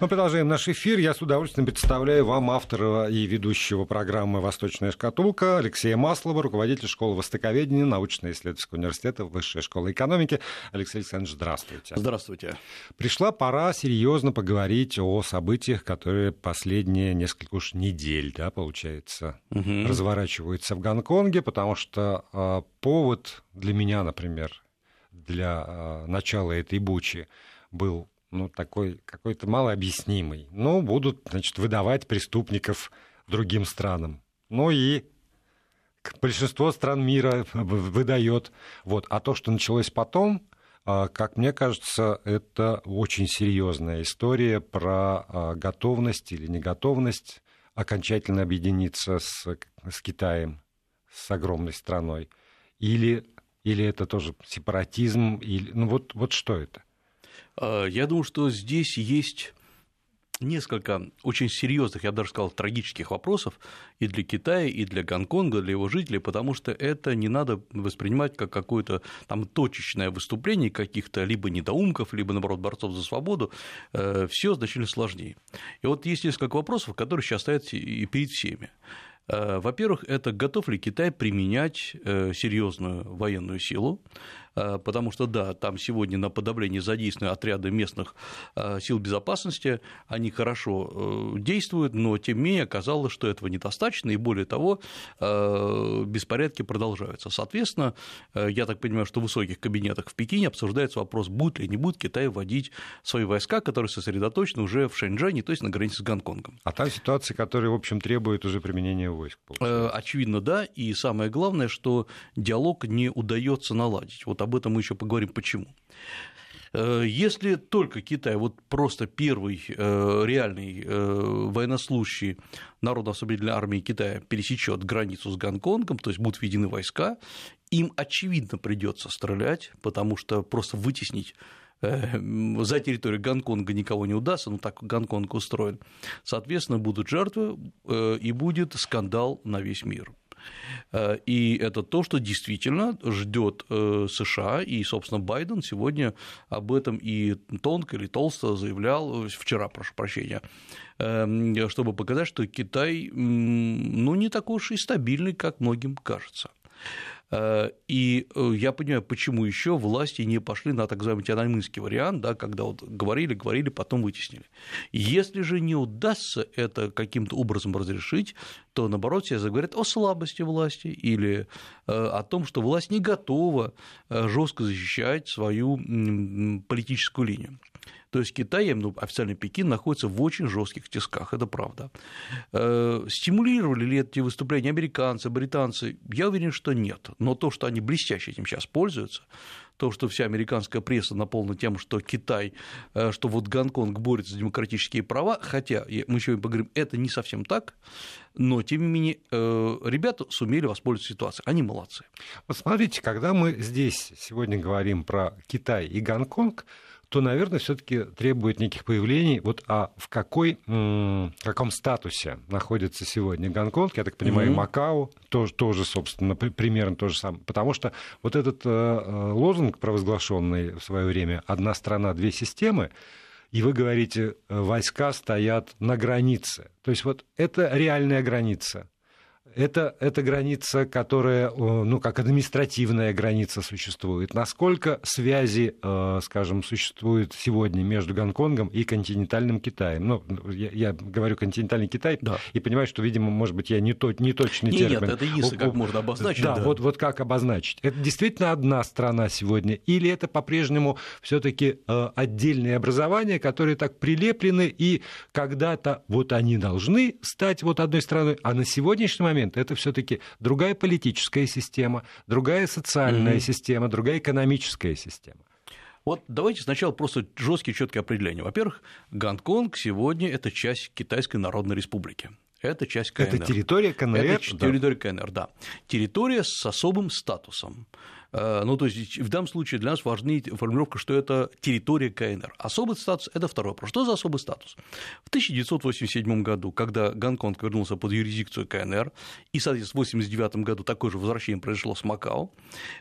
Мы продолжаем наш эфир. Я с удовольствием представляю вам автора и ведущего программы «Восточная шкатулка» Алексея Маслова, руководитель школы востоковедения научно-исследовательского университета Высшей школы экономики. Алексей Александрович, здравствуйте. Здравствуйте. Пришла пора серьезно поговорить о событиях, которые последние несколько уж недель, да, получается, угу. разворачиваются в Гонконге, потому что э, повод для меня, например, для э, начала этой бучи был ну, такой какой-то малообъяснимый. Ну, будут, значит, выдавать преступников другим странам. Ну и большинство стран мира выдает. Вот. А то, что началось потом, а, как мне кажется, это очень серьезная история про а, готовность или неготовность окончательно объединиться с, с Китаем, с огромной страной. Или, или это тоже сепаратизм, или, ну вот, вот что это? А, я думаю, что здесь есть несколько очень серьезных, я даже сказал, трагических вопросов и для Китая, и для Гонконга, для его жителей, потому что это не надо воспринимать как какое-то там точечное выступление каких-то либо недоумков, либо, наоборот, борцов за свободу, э, все значительно сложнее. И вот есть несколько вопросов, которые сейчас стоят и перед всеми. Э, во-первых, это готов ли Китай применять э, серьезную военную силу, Э, потому что, да, там сегодня на подавление задействованы отряды местных сил безопасности, они хорошо действуют, но тем не менее оказалось, что этого недостаточно, и более того, беспорядки продолжаются. Соответственно, я так понимаю, что в высоких кабинетах в Пекине обсуждается вопрос, будет ли не будет Китай вводить свои войска, которые сосредоточены уже в Шэньчжэне, то есть на границе с Гонконгом. А там ситуация, которая, в общем, требует уже применения войск. Получается. Очевидно, да, и самое главное, что диалог не удается наладить. Вот об этом мы еще поговорим, почему. Э, если только Китай, вот просто первый э, реальный э, военнослужащий Народно-освободительной армии Китая пересечет границу с Гонконгом, то есть будут введены войска, им очевидно придется стрелять, потому что просто вытеснить за территорию Гонконга никого не удастся, но так Гонконг устроен. Соответственно, будут жертвы и будет скандал на весь мир. Э, и это то, что действительно ждет э, США, и, собственно, Байден сегодня об этом и тонко или толсто заявлял, вчера, прошу прощения, эм, чтобы показать, что Китай ну, не такой уж и стабильный, как многим кажется. Э, и э, я понимаю, почему еще власти не пошли на так называемый тиананьмынский вариант, да, когда вот говорили, говорили, потом вытеснили. Если же не удастся это каким-то образом разрешить, то наоборот все заговорят о слабости власти или э, о том, что власть не готова жестко защищать свою политическую линию. То есть Китай, ну, официальный Пекин, находится в очень жестких тисках, это правда. Э, стимулировали ли эти выступления американцы, британцы? Я уверен, что нет. Но то, что они блестяще этим сейчас пользуются, то, что вся американская пресса наполнена тем, что Китай, э, что вот Гонконг борется за демократические права, хотя мы еще поговорим, это не совсем так, но тем не менее э, ребята сумели воспользоваться ситуацией, они молодцы. Вот смотрите, когда мы здесь сегодня говорим про Китай и Гонконг, то, наверное, все-таки требует неких появлений. Вот а в какой, в каком статусе находится сегодня Гонконг, я так понимаю, mm-hmm. Макао, тоже, тоже, собственно, примерно то же самое. Потому что вот этот э, э, лозунг, провозглашенный в свое время «одна страна, две системы», и вы говорите, э, войска стоят на границе. То есть вот это реальная граница это, это граница, которая, ну, как административная граница существует. Насколько связи, э, скажем, существуют сегодня между Гонконгом и континентальным Китаем? Ну, я, я говорю континентальный Китай да. и понимаю, что, видимо, может быть, я не, то, не точный не, термин. Нет, это ИСа, как можно обозначить. Да, да. Вот, вот как обозначить. Это действительно одна страна сегодня? Или это по-прежнему все таки э, отдельные образования, которые так прилеплены, и когда-то вот они должны стать вот одной страной, а на сегодняшний момент момент это все-таки другая политическая система, другая социальная mm-hmm. система, другая экономическая система. Вот давайте сначала просто жесткие четкие определения. Во-первых, Гонконг сегодня это часть Китайской Народной Республики. Это часть КНР. Это территория КНР? Это территория КНР, да. Территория с особым статусом. Э, ну, то есть в данном случае для нас важны формулировка, что это территория КНР. Особый статус – это второй вопрос. Что за особый статус? В 1987 году, когда Гонконг вернулся под юрисдикцию КНР, и, соответственно, в 1989 году такое же возвращение произошло с Макао,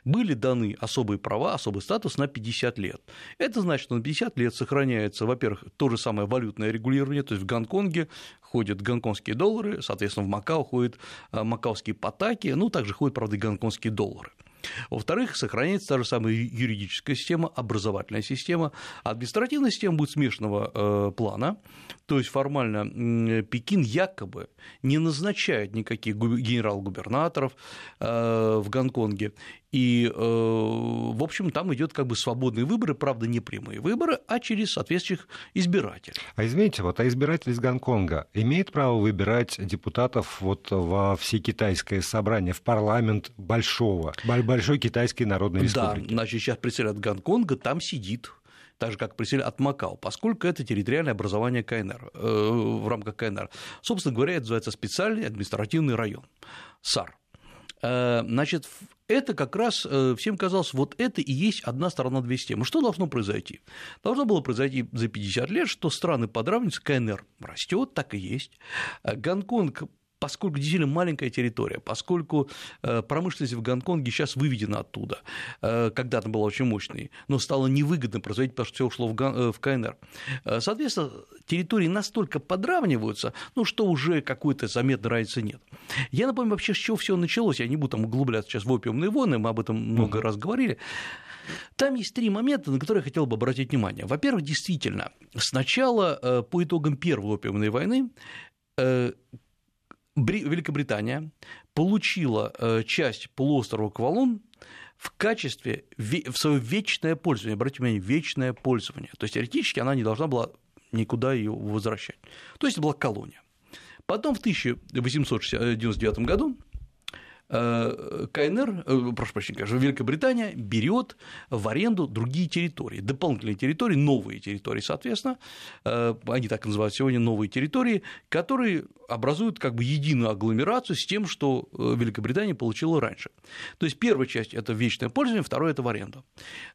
были даны особые права, особый статус на 50 лет. Это значит, что на 50 лет сохраняется, во-первых, то же самое валютное регулирование, то есть в Гонконге ходят гонконгские доллары, соответственно, в Макао ходят э, макаоские потаки, ну, также ходят, правда, и гонконгские доллары. Во-вторых, сохраняется та же самая юридическая система, образовательная система, административная система будет смешанного э, плана, то есть формально Пекин якобы не назначает никаких генерал-губернаторов э, в Гонконге, и, э, в общем, там идет как бы свободные выборы, правда, не прямые выборы, а через соответствующих избирателей. А извините, вот а избиратель из Гонконга имеет право выбирать депутатов вот во всекитайское собрание, в парламент большого, большой китайской народной республики? Да, значит, сейчас председатель Гонконга там сидит так же, как председатель от Макао, поскольку это территориальное образование КНР, э, в рамках КНР. Собственно говоря, это называется специальный административный район, САР. Э, значит, это как раз э, всем казалось, вот это и есть одна сторона две системы. Что должно произойти? Должно было произойти за 50 лет, что страны подравниваются, КНР растет, так и есть. Э, Гонконг поскольку действительно маленькая территория, поскольку э, промышленность в Гонконге сейчас выведена оттуда, э, когда-то была очень мощной, но стало невыгодно производить, потому что все ушло в КНР. Э, соответственно, территории настолько подравниваются, ну, что уже какой-то заметной разницы нет. Я напомню вообще, с чего все началось, я не буду там углубляться сейчас в опиумные войны, мы об этом много mm-hmm. раз говорили. Там есть три момента, на которые я хотел бы обратить внимание. Во-первых, действительно, сначала по итогам Первой опиумной войны Великобритания получила э, часть полуострова Квалун в качестве, в свое вечное пользование, обратите внимание, вечное пользование. То есть теоретически она не должна была никуда ее возвращать. То есть это была колония. Потом в 1899 году Э, КНР, э, прошу прощения, конечно, Великобритания берет в аренду другие территории, дополнительные территории, новые территории, соответственно, э, они так называют сегодня новые территории, которые образуют как бы единую агломерацию с тем, что Великобритания получила раньше. То есть первая часть – это вечное пользование, второе – это в аренду.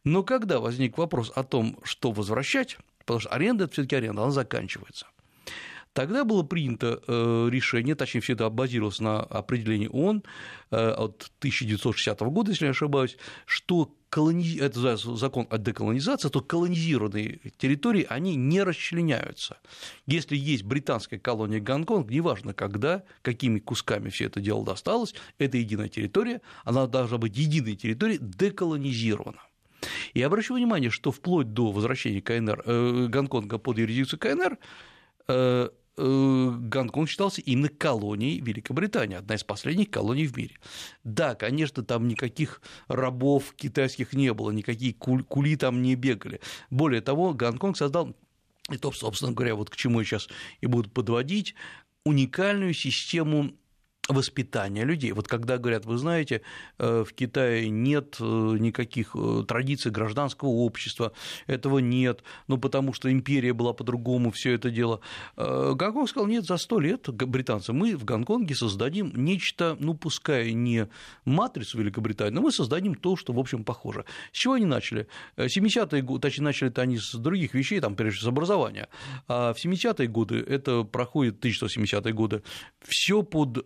Но когда возник вопрос о том, что возвращать, потому что аренда – это все таки аренда, она заканчивается. Тогда было принято э, решение, точнее, все это базировалось на определении ООН э, от 1960 года, если не ошибаюсь, что колони... это закон о деколонизации, то колонизированные территории, они не расчленяются. Если есть британская колония Гонконг, неважно когда, какими кусками все это дело досталось, это единая территория, она должна быть единой территорией деколонизирована. И обращу внимание, что вплоть до возвращения КНР, э, Гонконга под юрисдикцию КНР э, Гонконг считался именно колонией Великобритании, одна из последних колоний в мире. Да, конечно, там никаких рабов китайских не было, никакие кули там не бегали. Более того, Гонконг создал и то, собственно говоря, вот к чему я сейчас и буду подводить, уникальную систему воспитания людей. Вот когда говорят, вы знаете, э, в Китае нет э, никаких э, традиций гражданского общества, этого нет, ну потому что империя была по-другому, все это дело. Гонконг сказал, нет, за сто лет британцы, мы в Гонконге создадим нечто, ну пускай не матрицу Великобритании, но мы создадим то, что, в общем, похоже. С чего они начали? 70-е годы, точнее, начали это они с других вещей, там, прежде всего, с образования. А в 70-е годы, это проходит 1970-е годы, все под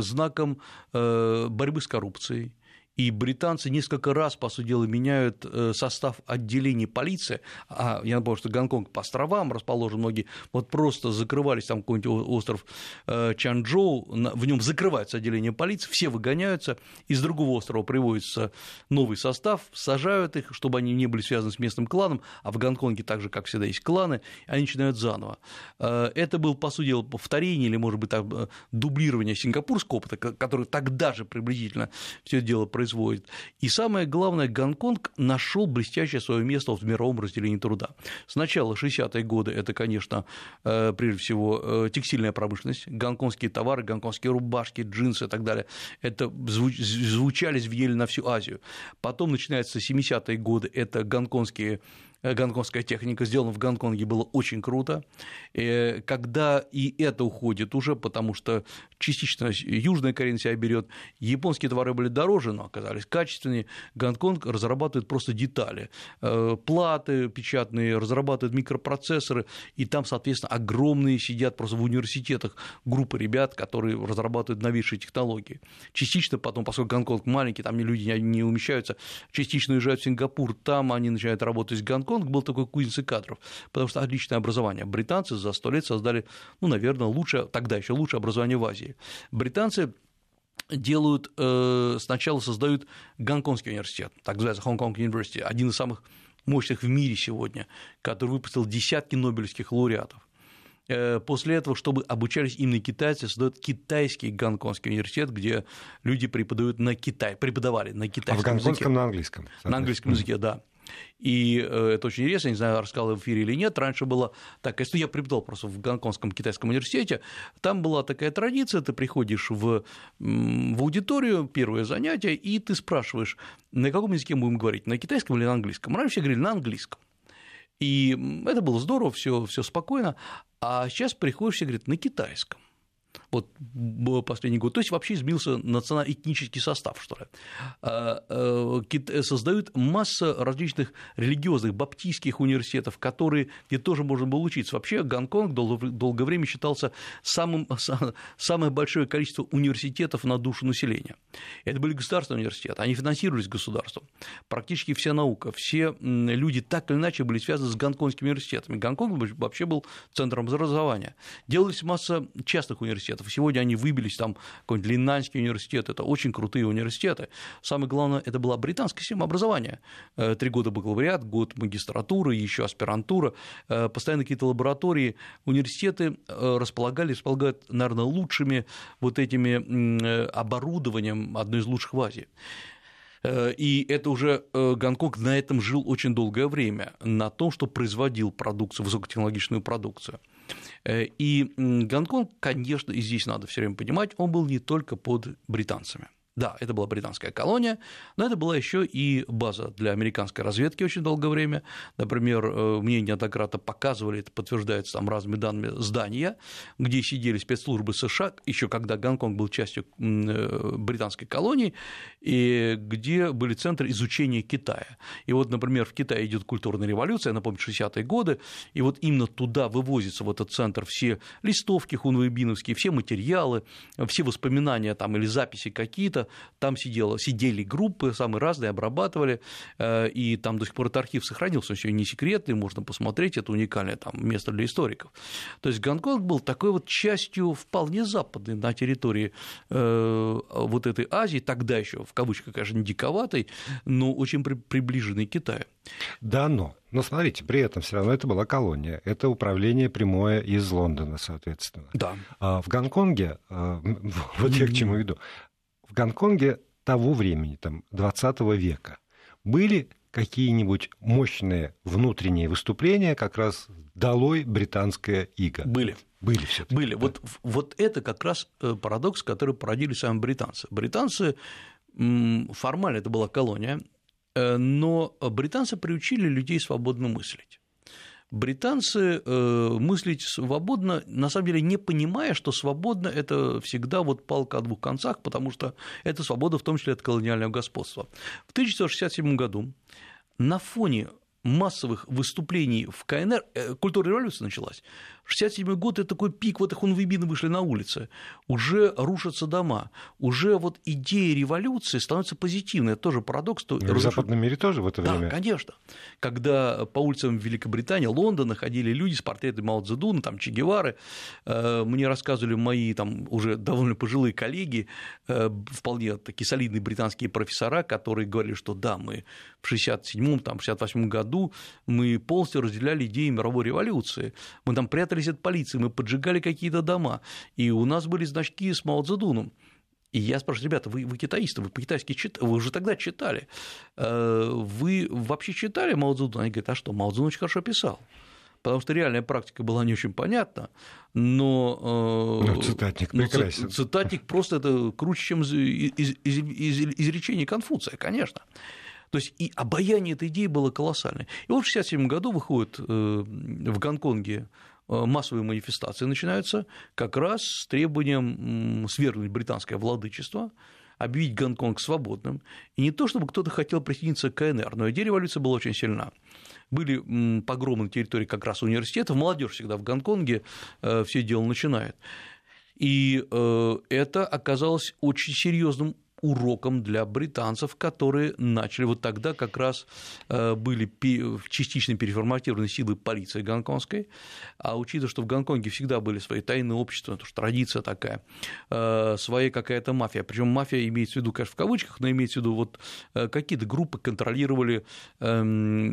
знаком э, борьбы с коррупцией, и британцы несколько раз, по сути дела, меняют э, состав отделений полиции, а я напомню, что Гонконг по островам расположен многие, вот просто закрывались там какой-нибудь остров э, Чанчжоу, в нем закрывается отделение полиции, все выгоняются, из другого острова приводится новый состав, сажают их, чтобы они не были связаны с местным кланом, а в Гонконге также, как всегда, есть кланы, они начинают заново. Э, это был, по сути дела, повторение или, может быть, дублирование сингапурского опыта, который тогда же приблизительно все дело происходило производит. И самое главное, Гонконг нашел блестящее свое место в мировом разделении труда. Сначала 60-е годы это, конечно, э, прежде всего э, текстильная промышленность, гонконгские товары, гонконгские рубашки, джинсы и так далее. Это звучали, звенели на всю Азию. Потом начинается 70-е годы, это гонконгские гонконгская техника, сделана в Гонконге, было очень круто. Э, когда и это уходит уже, потому что частично Южная Корея себя берет, японские товары были дороже, но оказались качественнее. Гонконг разрабатывает просто детали, э, платы печатные, разрабатывает микропроцессоры, и там, соответственно, огромные сидят просто в университетах группы ребят, которые разрабатывают новейшие технологии. Частично потом, поскольку Гонконг маленький, там люди не умещаются, частично уезжают в Сингапур, там они начинают работать с Гонконгом, Гонконг был такой кузницей кадров, потому что отличное образование. Британцы за сто лет создали, ну, наверное, лучшее, тогда еще лучшее образование в Азии. Британцы делают, э, сначала создают Гонконгский университет, так называется Хонконг University, один из самых мощных в мире сегодня, который выпустил десятки нобелевских лауреатов. Э, после этого, чтобы обучались именно китайцы, создают китайский гонконгский университет, где люди преподают на Китай, преподавали на китайском а в гонконгском языке. на английском. На английском языке, да. И э, это очень интересно, не знаю, рассказал в эфире или нет. Раньше было так, если я преподавал просто в Гонконгском китайском университете, там была такая традиция, ты приходишь в, в аудиторию, первое занятие, и ты спрашиваешь, на каком языке мы будем говорить, на китайском или на английском. Раньше все говорили на английском. И это было здорово, все, все спокойно. А сейчас приходишь, все говорят на китайском вот последний год. То есть вообще изменился национально-этнический состав, что ли. А, э, создают масса различных религиозных баптистских университетов, которые, где тоже можно было учиться. Вообще Гонконг долгое время считался самым, самое большое количество университетов на душу населения. Это были государственные университеты, они финансировались государством. Практически вся наука, все люди так или иначе были связаны с гонконгскими университетами. Гонконг вообще был центром образования. Делались масса частных университетов университетов. Сегодня они выбились, там какой-нибудь Линнанский университет, это очень крутые университеты. Самое главное, это была британская система образования. Э, три года бакалавриат, год магистратуры, еще аспирантура, э, постоянно какие-то лаборатории. Университеты э, располагали, располагают, наверное, лучшими вот этими оборудованием, одно из лучших в Азии. И это уже Гонконг на этом жил очень долгое время, на том, что производил продукцию, высокотехнологичную продукцию. Э, и Гонконг, конечно, и здесь надо все время понимать, он был не только под британцами. Да, это была британская колония, но это была еще и база для американской разведки очень долгое время. Например, э, мне неоднократно показывали, это подтверждается там разными данными, здания, где сидели спецслужбы США, еще когда Гонконг был частью э, британской колонии, и где были центры изучения Китая. И вот, например, в Китае идет культурная революция, напомню, 60-е годы, и вот именно туда вывозятся в этот центр все листовки хунвейбиновские, все материалы, все воспоминания там или записи какие-то, там сидело, сидели группы самые разные, обрабатывали, э, и там до сих пор этот архив сохранился, он еще не секретный, можно посмотреть, это уникальное там место для историков. То есть Гонконг был такой вот частью вполне западной на территории э, вот этой Азии, тогда еще в кавычках, конечно, не диковатой, но очень приближенной к Китаю. Да, но но смотрите, при этом все равно это была колония. Это управление прямое из Лондона, соответственно. Да. А в Гонконге, а, вот я к чему веду, Гонконге того времени, там, 20 века, были какие-нибудь мощные внутренние выступления как раз долой британская ига? Были. Были все Были. Да. Вот, вот это как раз э, парадокс, который породили сами британцы. Британцы формально это была колония, э, но британцы приучили людей свободно мыслить британцы э, мыслить свободно, на самом деле не понимая, что свободно – это всегда вот палка о двух концах, потому что это свобода в том числе от колониального господства. В 1967 году на фоне массовых выступлений в КНР, э, культура революции началась, 67 год – это такой пик, вот их хунвейбины вышли на улицы, уже рушатся дома, уже вот идея революции становится позитивной, это тоже парадокс. Ну, в западном мире тоже в это да, время? Да, конечно. Когда по улицам Великобритании, Лондона ходили люди с портретами Мао Цзэдуна, там, Че Гевары, э, мне рассказывали мои там уже довольно пожилые коллеги, э, вполне такие солидные британские профессора, которые говорили, что да, мы в 67-м, там, 68-м году мы полностью разделяли идеи мировой революции, мы там прятали прятались от полиции, мы поджигали какие-то дома, и у нас были значки с Мао Цзэдуном. И я спрашиваю, ребята, вы, вы китаисты, вы по-китайски читали, вы уже тогда читали, э, вы вообще читали Мао Цзэдуна? Они говорят, а что, Мао Цзэдун очень хорошо писал потому что реальная практика была не очень понятна, но... Э, ну, цитатник прекрасен. Цитатник просто это круче, чем из, из, из, изречение Конфуция, конечно. То есть и обаяние этой идеи было колоссальное. И вот в 1967 году выходит э, в Гонконге массовые манифестации начинаются как раз с требованием свергнуть британское владычество, объявить Гонконг свободным. И не то, чтобы кто-то хотел присоединиться к КНР, но идея революции была очень сильна. Были погромы на территории как раз университетов, молодежь всегда в Гонконге э, все дело начинает. И это оказалось очень серьезным уроком для британцев, которые начали вот тогда как раз э, были частично переформатированы силы полиции гонконгской, а учитывая, что в Гонконге всегда были свои тайные общества, это уж традиция такая, э, своя какая-то мафия, причем мафия имеется в виду, конечно, в кавычках, но имеется в виду вот э, какие-то группы контролировали эм,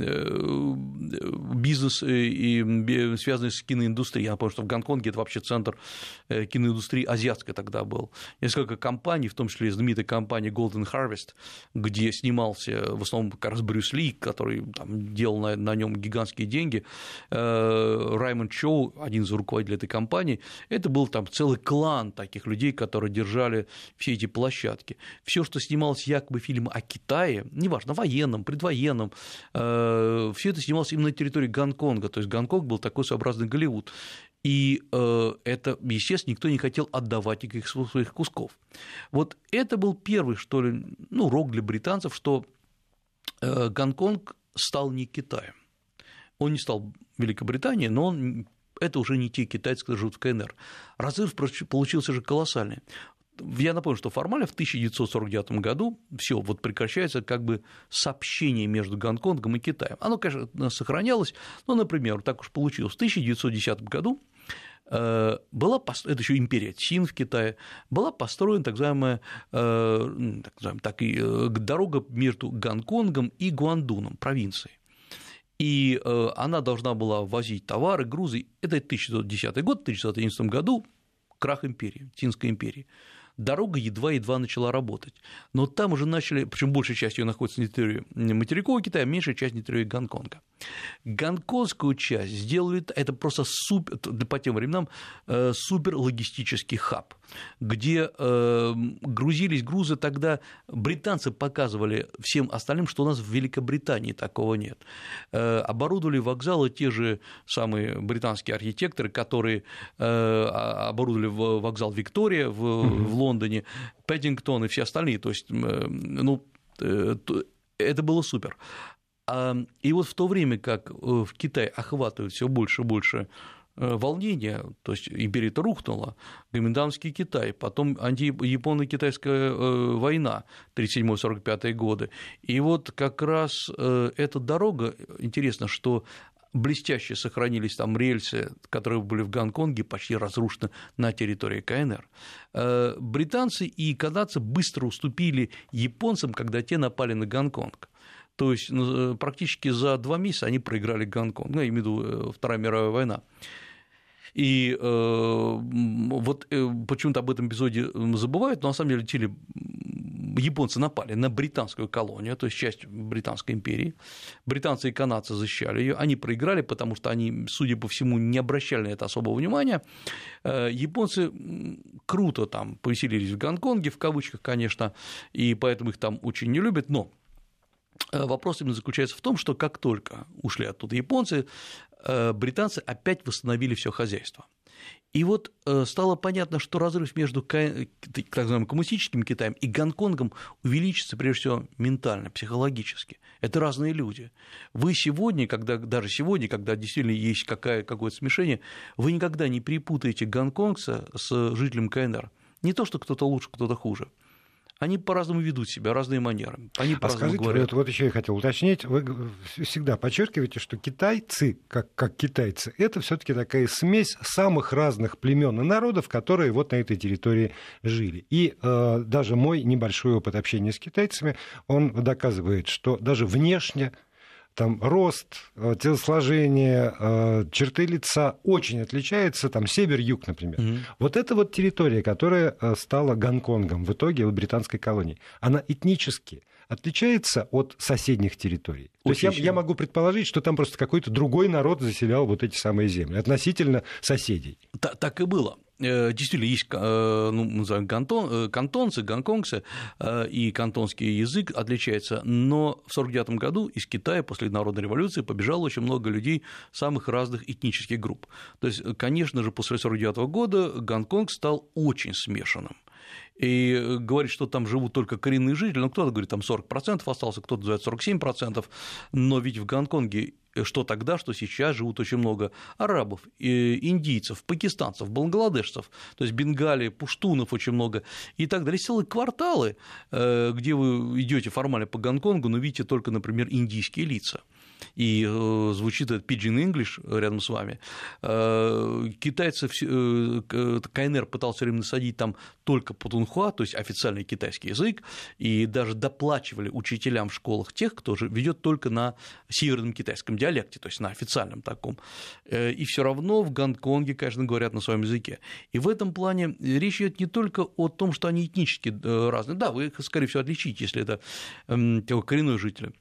бизнес, и связанный с киноиндустрией. Я напомню, что в Гонконге это вообще центр киноиндустрии азиатской тогда был. Несколько компаний, в том числе знаменитая компании Golden Harvest, где снимался в основном как раз Брюс Ли, который там, делал на, на нем гигантские деньги, э, Раймонд Чоу, один из руководителей этой компании, это был там целый клан таких людей, которые держали все эти площадки. Все, что снималось якобы фильмы о Китае, неважно, военном, предвоенном, э, все это снималось именно на территории Гонконга, то есть Гонконг был такой своеобразный Голливуд. И э, это, естественно, никто не хотел отдавать никаких своих кусков. Вот это был первый, что ли, ну, урок для британцев, что э, Гонконг стал не Китаем. Он не стал Великобританией, но он это уже не те китайцы, которые живут в КНР. Разрыв получился же колоссальный. Я напомню, что формально в 1949 году все вот прекращается как бы сообщение между Гонконгом и Китаем. Оно, конечно, сохранялось, но, например, так уж получилось. В 1910 году была, это еще империя Чин в Китае, была построена так называемая, э, так, называемая так, э, дорога между Гонконгом и Гуандуном, провинцией. И она должна была возить товары, грузы. Это 1910 год, в 1911 году крах империи, Цинской империи дорога едва-едва начала работать. Но там уже начали, причем большая часть ее находится на территории материкового Китая, меньшая часть на территории Гонконга. Гонконгскую часть сделали, это просто супер, по тем временам э, супер логистический хаб, где э, грузились грузы тогда, британцы показывали всем остальным, что у нас в Великобритании такого нет. Э, оборудовали вокзалы те же самые британские архитекторы, которые оборудовали вокзал Виктория в, в Лондоне, Пэддингтон и все остальные. То есть, ну, это было супер. И вот в то время как э, в Китае охватывает все больше и больше э, волнения, то есть империя-то рухнула, Гоминдамский Китай, потом антияпоно-китайская э, война 37-45 годы. И вот как раз эта дорога, интересно, что блестяще сохранились там рельсы, которые были в Гонконге, почти разрушены на территории КНР. Британцы и канадцы быстро уступили японцам, когда те напали на Гонконг. То есть ну, э, практически за два месяца они проиграли Гонконг, ну, я имею в виду э, Вторая мировая война. И э, вот э, почему-то об этом эпизоде забывают, но на самом деле летели японцы напали на британскую колонию, то есть часть Британской империи. Британцы и канадцы защищали ее. Они проиграли, потому что они, судя по всему, не обращали на это особого внимания. Японцы круто там повеселились в Гонконге, в кавычках, конечно, и поэтому их там очень не любят, но Э, вопрос именно заключается в том, что как только ушли оттуда японцы, э, британцы опять восстановили все хозяйство. И вот э, стало понятно, что разрыв между так называемым коммунистическим Китаем и Гонконгом увеличится прежде всего ментально, психологически. Это разные люди. Вы сегодня, когда, даже сегодня, когда действительно есть какая, какое-то смешение, вы никогда не перепутаете гонконгца с жителем КНР. Не то, что кто-то лучше, кто-то хуже они по-разному ведут себя, разные манеры. Они а скажите, говорят. Вот, вот еще я хотел уточнить, вы всегда подчеркиваете, что китайцы, как, как китайцы, это все-таки такая смесь самых разных племен и народов, которые вот на этой территории жили. И э, даже мой небольшой опыт общения с китайцами, он доказывает, что даже внешне там рост, э, телосложение, э, черты лица очень отличаются, там север-юг, например. Mm-hmm. Вот эта вот территория, которая э, стала Гонконгом в итоге британской колонии, она этнически отличается от соседних территорий. Очень То есть я, я могу предположить, что там просто какой-то другой народ заселял вот эти самые земли относительно соседей. Так, так и было. э, действительно есть, ну, мы называем кантон, кантонцы, гонконгцы, и кантонский язык отличается, но в 1949 году из Китая после народной революции побежало очень много людей самых разных этнических групп. То есть, конечно же, после 1949 года Гонконг стал очень смешанным и говорит, что там живут только коренные жители, ну, кто-то говорит, там 40% остался, кто-то называет 47%, но ведь в Гонконге что тогда, что сейчас живут очень много арабов, индийцев, пакистанцев, бангладешцев, то есть Бенгалии, пуштунов очень много и так далее. Целые кварталы, э, где вы идете формально по Гонконгу, но видите только, например, индийские лица и э, звучит этот Pidgin English рядом с вами. Э, китайцы, э, КНР пытался все время насадить там только путунхуа, то есть официальный китайский язык, и даже доплачивали учителям в школах тех, кто же ведет только на северном китайском диалекте, то есть на официальном таком. И все равно в Гонконге, конечно, говорят на своем языке. И в этом плане речь идет не только о том, что они этнически разные. Да, вы их, скорее всего, отличите, если это эм, коренной житель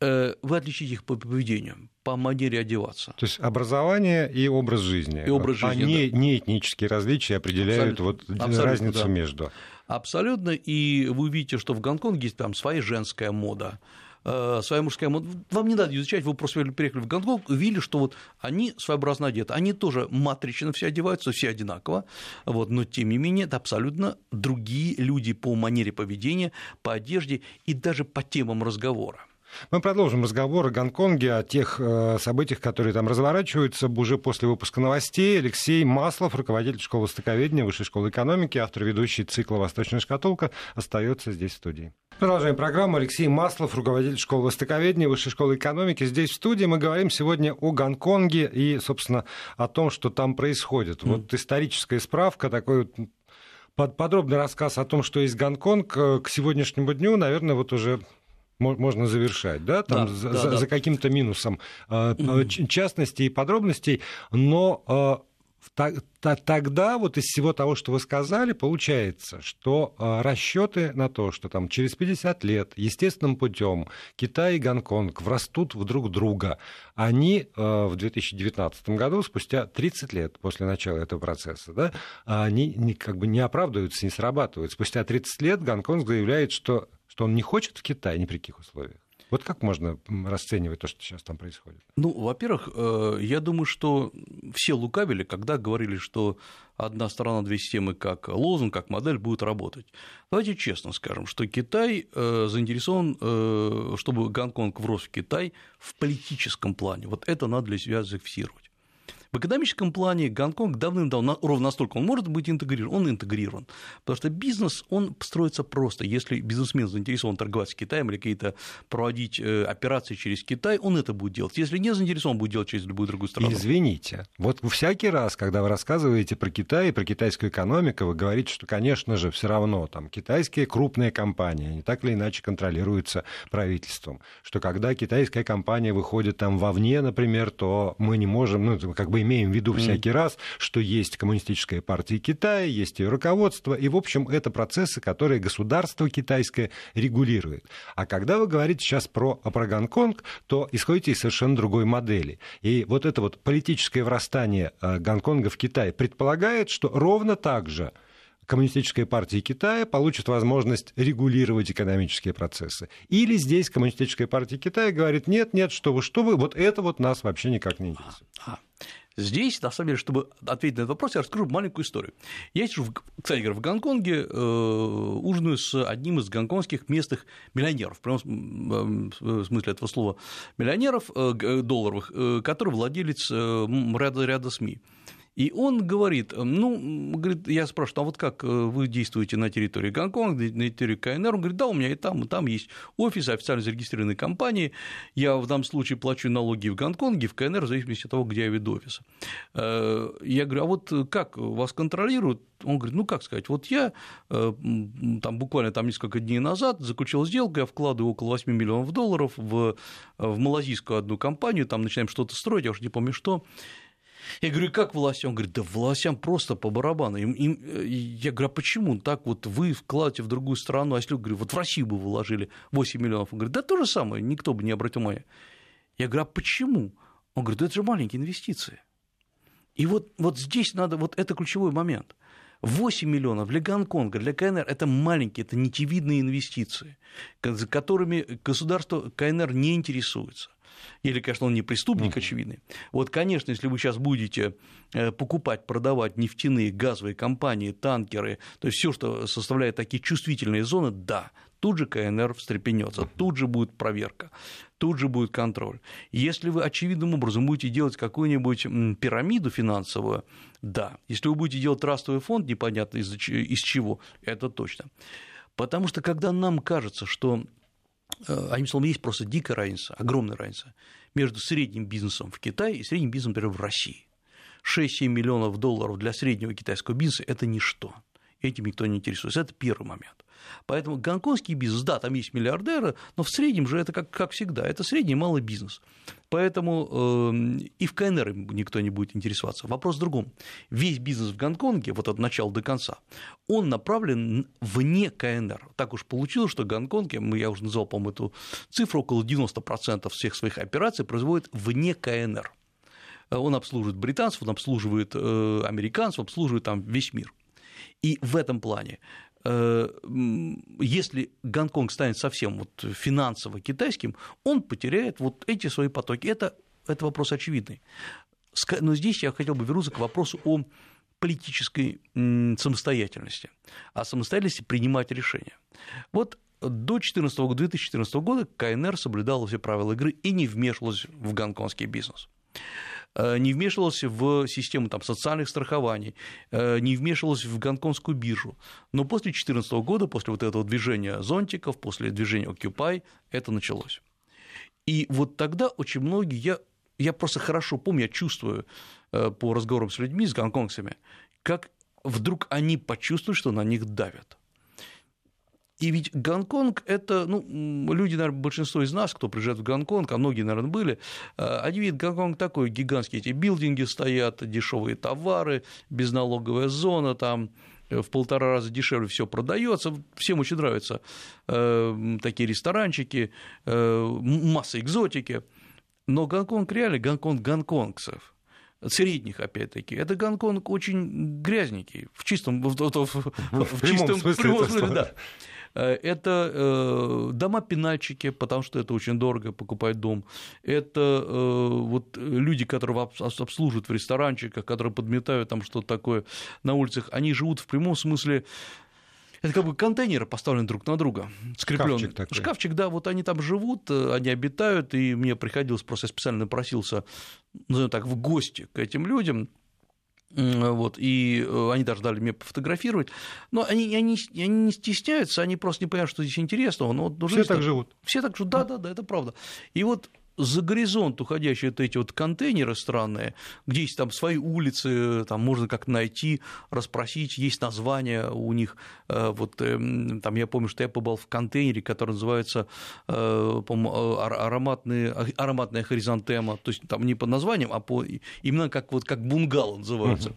вы отличите их по поведению, по манере одеваться. То есть образование и образ жизни. И образ жизни, не, да. не этнические различия определяют Абсолютно. вот Абсолютно, разницу да. между. Абсолютно, и вы увидите, что в Гонконге есть там своя женская мода, э, своя мужская мода. Вам не надо изучать, вы просто приехали в Гонконг, увидели, что вот они своеобразно одеты. Они тоже матрично все одеваются, все одинаково, вот, но тем не менее это абсолютно другие люди по манере поведения, по одежде и даже по темам разговора. Мы продолжим разговор о Гонконге, о тех э, событиях, которые там разворачиваются уже после выпуска новостей. Алексей Маслов, руководитель школы востоковедения, Высшей школы экономики, автор ведущий цикла «Восточная шкатулка», остается здесь в студии. Продолжаем программу. Алексей Маслов, руководитель школы востоковедения, Высшей школы экономики. Здесь в студии мы говорим сегодня о Гонконге и, собственно, о том, что там происходит. Mm. Вот историческая справка, такой вот подробный рассказ о том, что есть Гонконг э, к сегодняшнему дню, наверное, вот уже можно завершать, да, там да, за, да, за, да. каким-то минусом э, частностей и подробностей, но э, тогда вот из всего того, что вы сказали, получается, что э, расчеты на то, что там через 50 лет естественным путем Китай и Гонконг врастут в друг друга, они в 2019 году, спустя 30 лет после начала этого процесса, да, они как бы не оправдываются, не срабатывают. Спустя 30 лет Гонконг заявляет, что что он не хочет в Китай ни при каких условиях? Вот как можно расценивать то, что сейчас там происходит? Ну, во-первых, э, я думаю, что все лукавили, когда говорили, что одна страна, две системы как лозунг, как модель будет работать. Давайте честно скажем, что Китай э, заинтересован, э, чтобы Гонконг врос в Китай в политическом плане. Вот это надо для себя зафиксировать. В экономическом плане Гонконг давным-давно, ровно настолько он может быть интегрирован, он интегрирован. Потому что бизнес, он строится просто. Если бизнесмен заинтересован торговать с Китаем или какие-то проводить э, операции через Китай, он это будет делать. Если не заинтересован, будет делать через любую другую страну. Извините, вот всякий раз, когда вы рассказываете про Китай и про китайскую экономику, вы говорите, что, конечно же, все равно там китайские крупные компании, они так или иначе контролируются правительством, что когда китайская компания выходит там вовне, например, то мы не можем, ну, как бы имеем в виду всякий раз, что есть коммунистическая партия Китая, есть ее руководство, и, в общем, это процессы, которые государство китайское регулирует. А когда вы говорите сейчас про, про Гонконг, то исходите из совершенно другой модели. И вот это вот политическое врастание э, Гонконга в Китай предполагает, что ровно так же Коммунистическая партия Китая получит возможность регулировать экономические процессы. Или здесь Коммунистическая партия Китая говорит, нет, нет, что вы, что вы, вот это вот нас вообще никак не интересует. Здесь, на самом деле, чтобы ответить на этот вопрос, я расскажу маленькую историю. Я сижу, кстати говоря, в Гонконге, э, ужинаю с одним из гонконгских местных миллионеров, в прямом э, смысле этого слова, миллионеров э, долларовых, который владелец ряда, ряда СМИ. И он говорит, ну, говорит, я спрашиваю, а вот как э, вы действуете на территории Гонконга, на территории КНР? Он говорит, да, у меня и там, и там есть офис официально зарегистрированной компании, я в данном случае плачу налоги в Гонконге, в КНР, в зависимости от того, где я веду офис. Э, я говорю, а вот как вас контролируют? Он говорит, ну, как сказать, вот я э, там буквально там несколько дней назад заключил сделку, я вкладываю около 8 миллионов долларов в, в малазийскую одну компанию, там начинаем что-то строить, я уже не помню что, я говорю, как властям? Он говорит, да властям просто по барабану. Им, им, э, я говорю, а почему так вот вы вкладываете в другую страну, а если, говорю, вот в Россию бы вложили 8 миллионов? Он говорит, да то же самое, никто бы не обратил внимания. Я говорю, а почему? Он говорит, да это же маленькие инвестиции. И вот, вот здесь надо, вот это ключевой момент. 8 миллионов для Гонконга, для КНР – это маленькие, это нитевидные инвестиции, которыми государство КНР не интересуется. Или, конечно, он не преступник, очевидный. Вот, конечно, если вы сейчас будете э, покупать, продавать нефтяные, газовые компании, танкеры, то есть все, что составляет такие чувствительные зоны, да, тут же КНР встрепенется, тут же будет проверка, тут же будет контроль. Если вы очевидным образом будете делать какую-нибудь пирамиду финансовую, да. Если вы будете делать трастовый фонд, непонятно из, из чего, это точно. Потому что когда нам кажется, что одним словом, есть просто дикая разница, огромная разница между средним бизнесом в Китае и средним бизнесом, например, в России. 6-7 миллионов долларов для среднего китайского бизнеса – это ничто. Этим никто не интересуется. Это первый момент. Поэтому гонконгский бизнес, да, там есть миллиардеры, но в среднем же это как, как всегда, это средний и малый бизнес. Поэтому э, и в КНР никто не будет интересоваться. Вопрос в другом. Весь бизнес в Гонконге, вот от начала до конца, он направлен вне КНР. Так уж получилось, что Гонконг, я уже назвал, по-моему, эту цифру, около 90% всех своих операций производит вне КНР. Он обслуживает британцев, он обслуживает э, американцев, обслуживает там весь мир. И в этом плане Э, если Гонконг станет совсем вот финансово китайским, он потеряет вот эти свои потоки. Это, это вопрос очевидный. Но здесь я хотел бы вернуться к вопросу о политической самостоятельности, о самостоятельности принимать решения. Вот до 2014 года, 2014 года КНР соблюдала все правила игры и не вмешивалась в гонконгский бизнес. Э, не вмешивалась в систему там, социальных страхований, э, не вмешивалась в гонконгскую биржу. Но после 2014 года, после вот этого движения зонтиков, после движения Occupy, это началось. И вот тогда очень многие, я, я просто хорошо помню, я чувствую э, по разговорам с людьми, с гонконгцами, как вдруг они почувствуют, что на них давят. И ведь Гонконг – это, ну, люди, наверное, большинство из нас, кто приезжает в Гонконг, а многие, наверное, были, э, они видят Гонконг такой гигантский, эти билдинги стоят, дешевые товары, безналоговая зона, там э, в полтора раза дешевле все продается, всем очень нравятся э, такие ресторанчики, масса экзотики, но Гонконг реально Гонконг гонконгцев – средних, опять-таки. Это Гонконг очень грязненький, в чистом, в, в, в, в, в чистом смысле, прямом смысле да. Э, это э, дома-пенальчики, потому что это очень дорого покупать дом. Это э, вот люди, которые обслуживают в ресторанчиках, которые подметают там что-то такое на улицах, они живут в прямом смысле это как бы контейнеры поставлены друг на друга, скрепленные. Шкафчик такой. Шкафчик, да, вот они там живут, они обитают, и мне приходилось, просто я специально просился, назовем так, в гости к этим людям, вот, и э, они даже дали мне пофотографировать, но они, они, они не стесняются, они просто не понимают, что здесь интересного. Но вот, Все так живут. Все так живут, да-да-да, это правда. И вот за горизонт уходящие вот эти вот контейнеры странные, где есть там свои улицы, там можно как-то найти, расспросить, есть название у них, э, вот эм, там я помню, что я побывал в контейнере, который называется, э, по-моему, ароматные, ароматная хоризонтема, то есть там не по названиям, а по именно как, вот, как бунгало называется. Угу.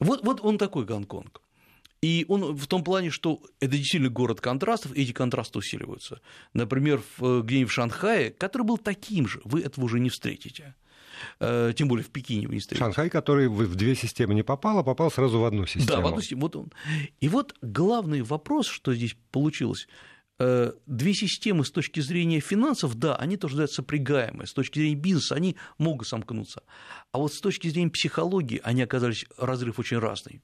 Вот, вот он такой Гонконг. И он в том плане, что это действительно город контрастов, и эти контрасты усиливаются. Например, где-нибудь в Шанхае, который был таким же, вы этого уже не встретите э, тем более в Пекине вы не встретите. Шанхай, который в две системы не попал, а попал сразу в одну систему. Да, в одну систему. Вот он. И вот главный вопрос, что здесь получилось, э, две системы с точки зрения финансов, да, они тоже дают сопрягаемые, с точки зрения бизнеса они могут сомкнуться, а вот с точки зрения психологии они оказались разрыв очень разный.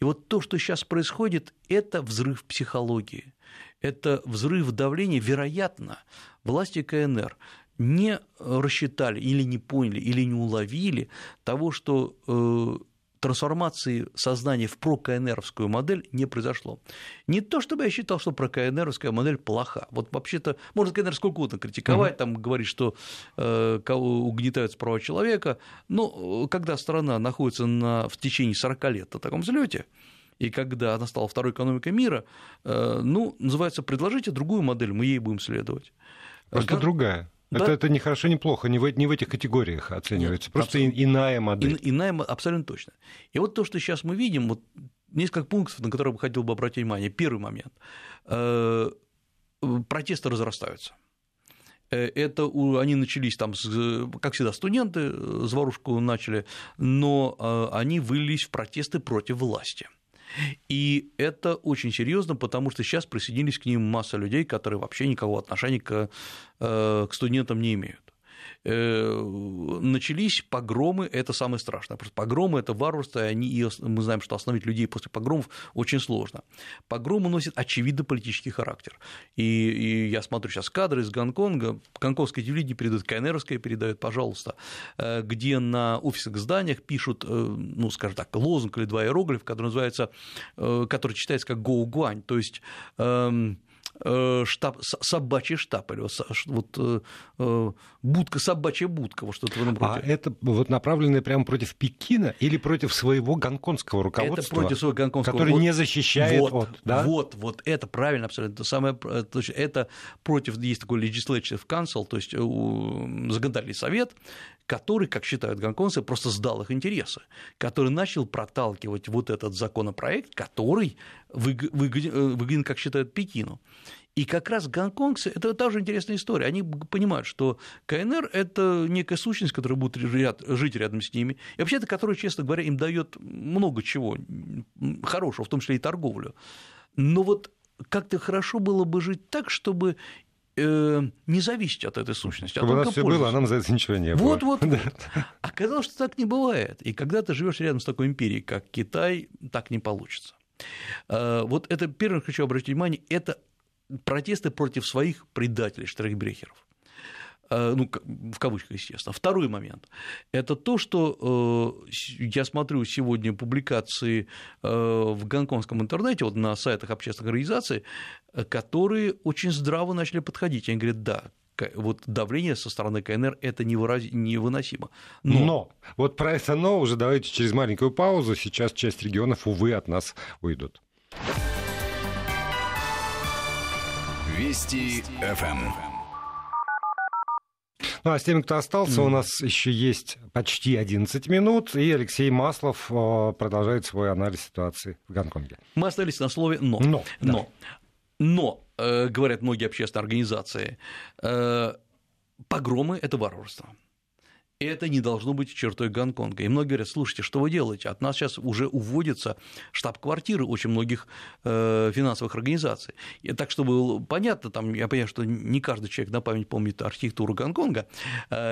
И вот то, что сейчас происходит, это взрыв психологии, это взрыв давления, вероятно, власти КНР не рассчитали или не поняли, или не уловили того, что э, трансформации сознания в прокнровскую модель не произошло. Не то, чтобы я считал, что прокнровская модель плоха. Вот вообще-то можно КНР сколько угодно критиковать, угу. там говорить, что э, кого угнетают права человека, но э, когда страна находится на, в течение 40 лет на таком взлете, и когда она стала второй экономикой мира, э, ну, называется, предложите другую модель, мы ей будем следовать. Просто как... другая. Да? Это, это не хорошо, не плохо, не в, не в этих категориях оценивается. Нет, Просто абсолютно. иная модель. И, иная, абсолютно точно. И вот то, что сейчас мы видим, вот несколько пунктов, на которые бы хотел бы обратить внимание. Первый момент. Э, протесты разрастаются. это они начались там, как всегда, студенты заварушку начали, но они вылились в протесты против власти. И это очень серьезно, потому что сейчас присоединились к ним масса людей, которые вообще никакого отношения к, к студентам не имеют. Э, начались погромы, это самое страшное. Просто погромы – это варварство, и, они, и мы знаем, что остановить людей после погромов очень сложно. Погромы носят очевидно политический характер. И, и я смотрю сейчас кадры из Гонконга, гонконгское телевидение передает, КНРовское передает, пожалуйста, э, где на офисных зданиях пишут, э, ну, скажем так, лозунг или два иероглифа, который называется, который читается как «Гоу Гуань», то есть эм, штаб, собачий штаб, или вот э, э, будка, собачья будка, вот что-то в этом роде. А это вот направленное прямо против Пекина или против своего гонконгского руководства? Это против своего гонконгского Который вот, не защищает вот, от... Да? Вот, вот, это правильно абсолютно. Это, самое, это против, есть такой legislative council, то есть законодательный совет, который, как считают гонконгцы, просто сдал их интересы, который начал проталкивать вот этот законопроект, который выгоден, как считают, Пекину. И как раз гонконгцы, это тоже интересная история, они понимают, что КНР – это некая сущность, которая будет жить рядом с ними, и вообще-то, которая, честно говоря, им дает много чего хорошего, в том числе и торговлю. Но вот как-то хорошо было бы жить так, чтобы э, не зависеть от этой сущности. А У нас все было, а нам за это ничего не было. Вот, вот. вот. Оказалось, что так не бывает. И когда ты живешь рядом с такой империей, как Китай, так не получится. Э, вот это первое, хочу обратить внимание, это протесты против своих предателей, штрейхбрехеров э, ну, в кавычках, естественно. Второй момент – это то, что я смотрю сегодня публикации в гонконгском интернете, вот на сайтах общественных организаций, которые очень здраво начали подходить. Они говорят, да, вот давление со стороны КНР это невыносимо. Но... но вот про это но уже давайте через маленькую паузу. Сейчас часть регионов, увы, от нас уйдут. Вести ФМ. Ну, а с теми, кто остался, mm. у нас еще есть почти 11 минут, и Алексей Маслов э, продолжает свой анализ ситуации в Гонконге. Мы остались на слове «но». Но. но. Но, э, говорят многие общественные организации, э, погромы – это варварство. Это не должно быть чертой Гонконга. И многие говорят, слушайте, что вы делаете? От нас сейчас уже уводятся штаб-квартиры очень многих э, финансовых организаций. И так, чтобы понятно, там, я понимаю, что не каждый человек на память помнит архитектуру Гонконга,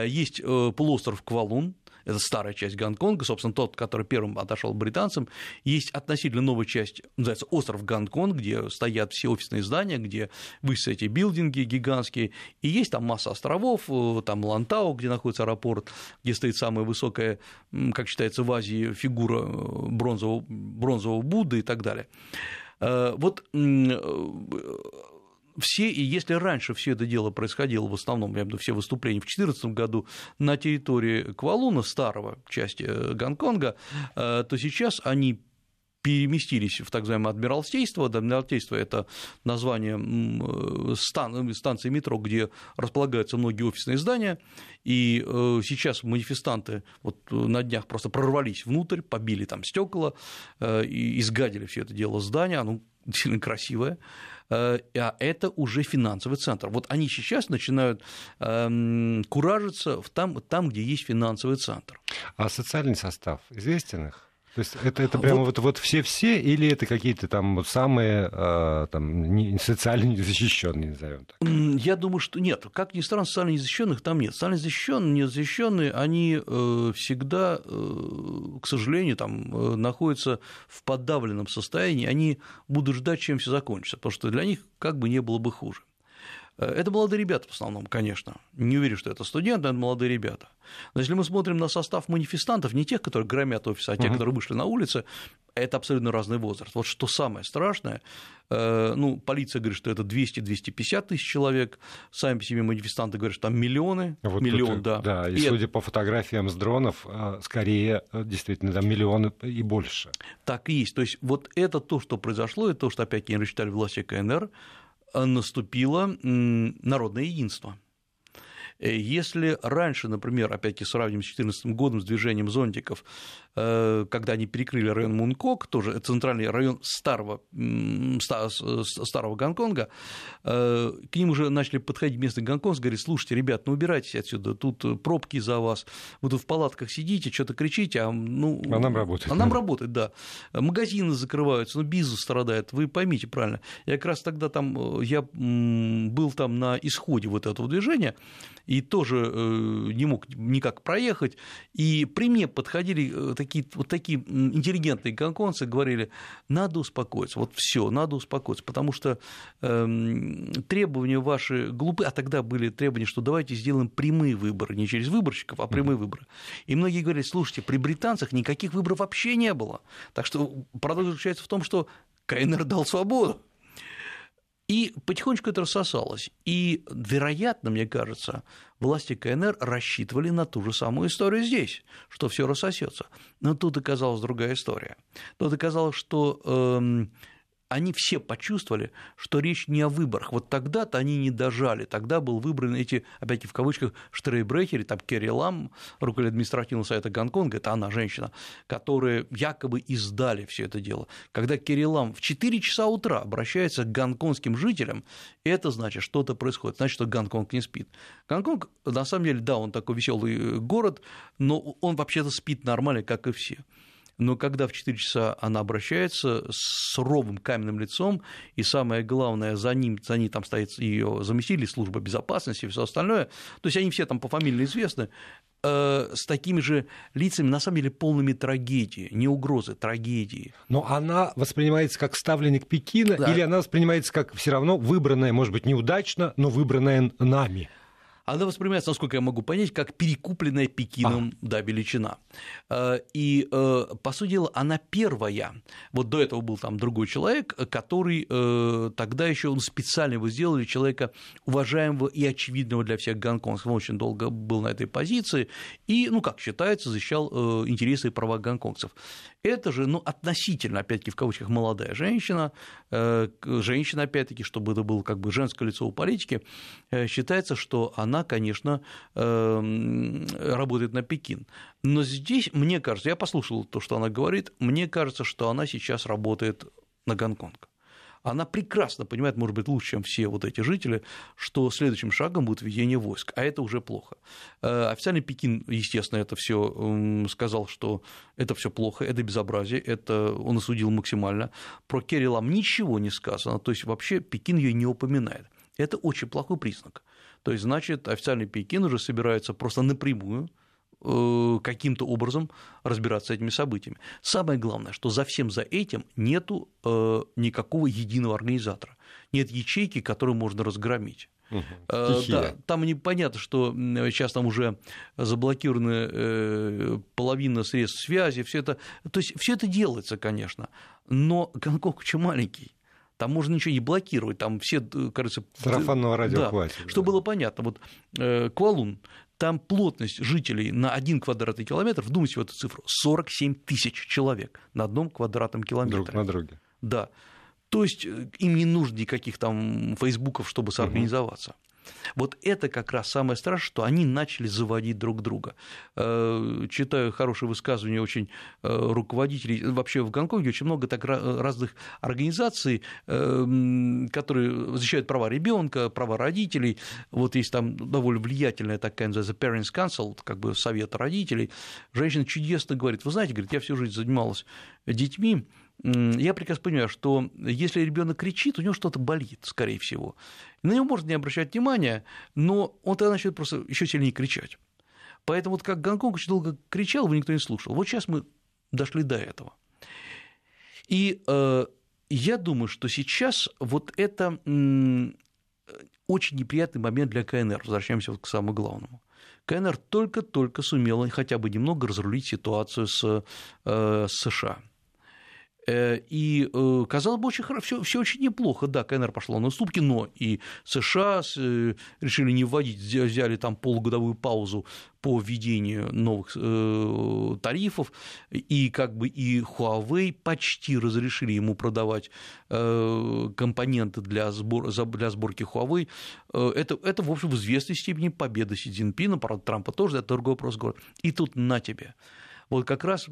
есть полуостров Квалун, это старая часть Гонконга, собственно, тот, который первым отошел британцам. Есть относительно новая часть, называется остров Гонконг, где стоят все офисные здания, где высятся эти билдинги гигантские, и есть там масса островов, э, там Лантау, где находится аэропорт, где стоит самая высокая, как считается в Азии, фигура э, бронзового, бронзового Будды и так далее. Э, вот все, и если раньше все это дело происходило в основном, я имею в все выступления в 2014 году на территории Квалуна, старого части э, Гонконга, э, то сейчас они переместились в так называемое Адмиралтейство. Адмиралтейство – это название э, стан, станции метро, где располагаются многие офисные здания, и сейчас манифестанты вот на днях просто прорвались внутрь, побили там стекла и изгадили все это дело здания, оно действительно красивое, а это уже финансовый центр. Вот они сейчас начинают эм, куражиться там, там, где есть финансовый центр. А социальный состав известен их? То есть это, это прямо вот, вот все-все или это какие-то там вот самые э, там, не, социально незащищенные, назовем так? Я думаю, что нет. Как ни странно, социально незащищенных там нет. Социально защищенные, незащищенные, они э, всегда, э, к сожалению, там находятся в подавленном состоянии, они будут ждать, чем все закончится, потому что для них как бы не было бы хуже. Э, это молодые ребята в основном, конечно. Не уверен, что это студенты, это молодые ребята. Но если мы смотрим на состав манифестантов, не тех, которые громят офис, а тех, uh-huh. которые вышли на улицы, это абсолютно разный возраст. Вот что самое страшное, э, ну, полиция говорит, что это 200-250 тысяч человек, сами по себе манифестанты говорят, что там миллионы, вот миллион, да. Да, и, и судя это... по фотографиям с дронов, э, скорее, действительно, там миллионы и больше. Так и есть. То есть вот это то, что произошло, и то, что опять не рассчитали власти КНР, наступило народное единство. Э, если раньше, например, опять-таки сравним с 2014 годом, с движением зонтиков, э, когда они перекрыли район Мункок, тоже центральный район старого, старого Гонконга, э, к ним уже начали подходить местные гонконгцы, говорят, слушайте, ребят, ну убирайтесь отсюда, тут пробки за вас, вы тут в палатках сидите, что-то кричите, а, ну, а нам работает. А нам работает, да. Магазины закрываются, ну бизнес страдает, вы поймите правильно. Я как раз тогда там, я был там на исходе вот этого движения, и тоже не мог никак проехать, и при мне подходили такие, вот такие интеллигентные гонконгцы, говорили, надо успокоиться, вот все, надо успокоиться, потому что э, требования ваши глупы, а тогда были требования, что давайте сделаем прямые выборы, не через выборщиков, а прямые выборы. И многие говорили, слушайте, при британцах никаких выборов вообще не было. Так что парадокс заключается в том, что КНР дал свободу. И потихонечку это рассосалось. И, вероятно, мне кажется, власти КНР рассчитывали на ту же самую историю здесь, что все рассосется. Но тут оказалась другая история. Тут оказалось, что эм, они все почувствовали, что речь не о выборах. Вот тогда-то они не дожали. Тогда был выбран эти, опять-таки в кавычках, штрейбрехеры, там Керри Лам, руководитель административного совета Гонконга, это она, женщина, которые якобы издали все это дело. Когда Керри Лам в 4 часа утра обращается к гонконгским жителям, это значит, что-то происходит, значит, что Гонконг не спит. Гонконг, на самом деле, да, он такой веселый город, но он вообще-то спит нормально, как и все но когда в 4 часа она обращается с суровым каменным лицом, и самое главное, за ним, за ней там стоит ее заместитель, служба безопасности и все остальное, то есть они все там по фамилии известны, э, с такими же лицами, на самом деле, полными трагедии, не угрозы, трагедии. Но она воспринимается как ставленник Пекина, да. или она воспринимается как все равно выбранная, может быть, неудачно, но выбранная нами? Она воспринимается, насколько я могу понять, как перекупленная Пекином а. да, величина. Э, и, э, по сути дела, она первая. Вот до этого был там другой человек, который э, тогда еще он специально его сделали, человека уважаемого и очевидного для всех гонконгцев. Он очень долго был на этой позиции и, ну, как считается, защищал интересы и права гонконгцев. Это же, ну, относительно, опять-таки, в кавычках, молодая женщина, женщина, опять-таки, чтобы это было как бы женское лицо у политики, считается, что она она, конечно, эм, работает на Пекин. Но здесь, мне кажется, я послушал то, что она говорит, мне кажется, что она сейчас работает на Гонконг она прекрасно понимает, может быть, лучше, чем все вот эти жители, что следующим шагом будет введение войск, а это уже плохо. Э, официальный Пекин, естественно, это все сказал, что это все плохо, это безобразие, это он осудил максимально. Про Керри Лам ничего не сказано, то есть вообще Пекин ее не упоминает. Это очень плохой признак. То есть, значит, официальный Пекин уже собирается просто напрямую каким-то образом разбираться с этими событиями. Самое главное, что за всем за этим нету э, никакого единого организатора, нет ячейки, которую можно разгромить. Угу. Да, там непонятно, что сейчас там уже заблокированы половина средств связи, все это, то есть все это делается, конечно, но Гонконг очень маленький, там можно ничего не блокировать, там все, э, кажется... Сарафанного радио да, хватит. Что да. было понятно, вот э, Квалун, там плотность жителей на один квадратный километр, вдумайтесь в эту цифру, 47 тысяч человек на одном квадратном километре. Друг на друге. Да. То есть э, им не нужно никаких там фейсбуков, чтобы соорганизоваться. Угу. Вот это как раз самое страшное, что они начали заводить друг друга. Э, читаю хорошее высказывание очень э, руководителей. Вообще в Гонконге очень много так разных организаций, э, которые защищают права ребенка, права родителей. Вот есть там довольно влиятельная такая, называется Parents Council, как бы совет родителей. Женщина чудесно говорит, вы знаете, говорит, я всю жизнь занималась детьми, я прекрасно понимаю, что если ребенок кричит, у него что-то болит, скорее всего. На него можно не обращать внимания, но он тогда начнет просто еще сильнее кричать. Поэтому вот как Гонконг очень долго кричал, его никто не слушал. Вот сейчас мы дошли до этого. И э, я думаю, что сейчас вот это э, очень неприятный момент для КНР. Возвращаемся вот к самому главному. КНР только-только сумела хотя бы немного разрулить ситуацию с, э, США. Э, и, э, казалось бы, очень хорошо, все очень неплохо. Да, КНР пошла на уступки, но и США э, решили не вводить, взяли там полугодовую паузу по введению новых тарифов, и как бы и Huawei почти разрешили ему продавать компоненты для, сбор, для сборки Huawei. Это, это, в общем, в известной степени победа Си Цзиньпина, правда, Трампа тоже, это другой вопрос. И тут на тебе. Вот как раз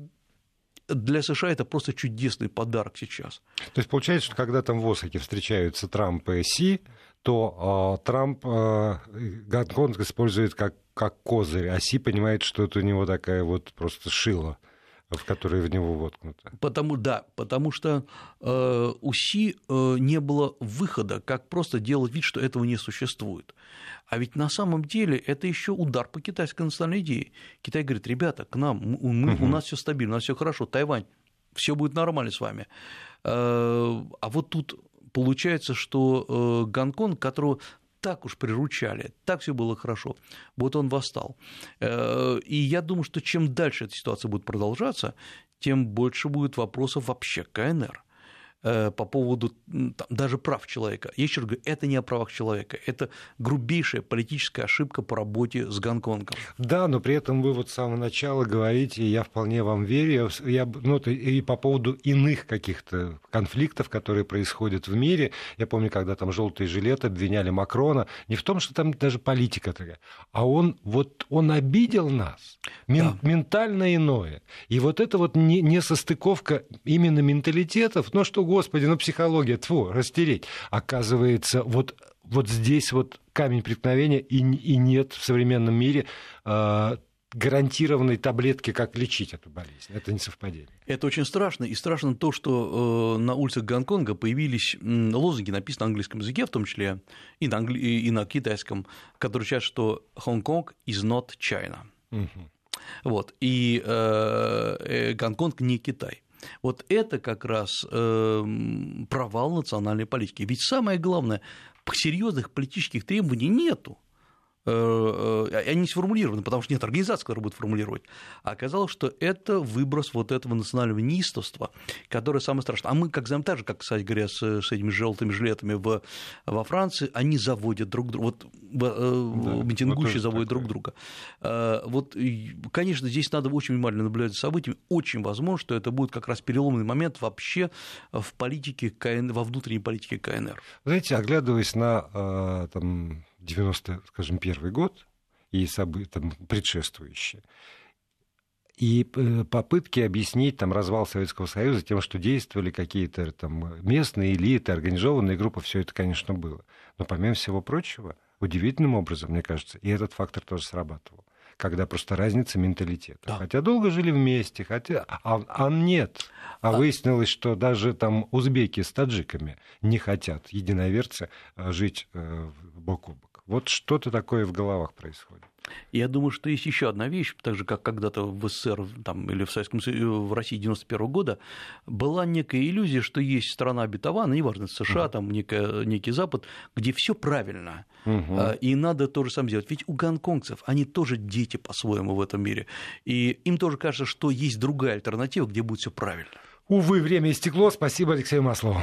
для США это просто чудесный подарок сейчас. То есть получается, что когда там в Осаке встречаются Трамп и Си, то э, Трамп э, Гонконг использует как, как козырь, а Си понимает, что это у него такая вот просто шила в которые в него воткнуто. Потому, да, потому что э, у Си э, не было выхода, как просто делать вид, что этого не существует. А ведь на самом деле это еще удар по китайской национальной идее. Китай говорит, ребята, к нам, мы, угу. у нас все стабильно, у нас все хорошо, Тайвань, все будет нормально с вами. Э, а вот тут получается, что э, Гонконг, которого так уж приручали, так все было хорошо. Вот он восстал. Э, и я думаю, что чем дальше эта ситуация будет продолжаться, тем больше будет вопросов вообще к КНР. Э, по поводу там, даже прав человека. Я еще раз говорю, это не о правах человека, это грубейшая политическая ошибка по работе с Гонконгом. Да, но при этом вы вот с самого начала говорите, я вполне вам верю, я, ну, и по поводу иных каких-то конфликтов, которые происходят в мире. Я помню, когда там желтые жилеты обвиняли Макрона, не в том, что там даже политика такая, а он вот он обидел нас, мен, да. ментально иное. И вот это вот не, не состыковка именно менталитетов, но что господи, ну психология, тьфу, растереть. Оказывается, вот вот здесь вот камень преткновения, и, и нет в современном мире э, гарантированной таблетки, как лечить эту болезнь. Это не совпадение. Это очень страшно. И страшно то, что э, на улицах Гонконга появились лозунги, написанные на английском языке, в том числе и на, англи... и на китайском, которые кричат, что Хонконг is not China. Угу. Вот. И э, э, Гонконг не Китай. Вот это как раз эм, провал национальной политики. Ведь самое главное, серьезных политических требований нету. Э, э, они сформулированы, потому что нет организации, которая будет формулировать. А оказалось, что это выброс вот этого национального неистовства, которое самое страшное. А мы, как знаем, так же, как, кстати говоря, с, с этими желтыми жилетами в, во Франции, они заводят друг друга, вот э, да, митингующие вот заводят такое. друг друга. Вот, конечно, здесь надо очень внимательно наблюдать за событиями. Очень возможно, что это будет как раз переломный момент вообще в политике КН, во внутренней политике КНР. Знаете, оглядываясь на там, 90, скажем, первый год и события там, предшествующие. И э, попытки объяснить там, развал Советского Союза тем, что действовали какие-то там, местные элиты, организованные группы, все это, конечно, было. Но помимо всего прочего, удивительным образом, мне кажется, и этот фактор тоже срабатывал когда просто разница менталитета. Да. Хотя долго жили вместе, хотя... А, а нет. А, а выяснилось, что даже там узбеки с таджиками не хотят, единоверцы, э, жить э, бок о бок. Вот что-то такое в головах происходит. Я думаю, что есть еще одна вещь, так же, как когда-то в СССР там, или в Советском Союзе, в России 91 года была некая иллюзия, что есть страна обетованная, неважно, США, угу. там некая, некий Запад, где все правильно, угу. и надо то же самое сделать. Ведь у гонконгцев они тоже дети по-своему в этом мире, и им тоже кажется, что есть другая альтернатива, где будет все правильно. Увы, время истекло. Спасибо Алексею Маслову.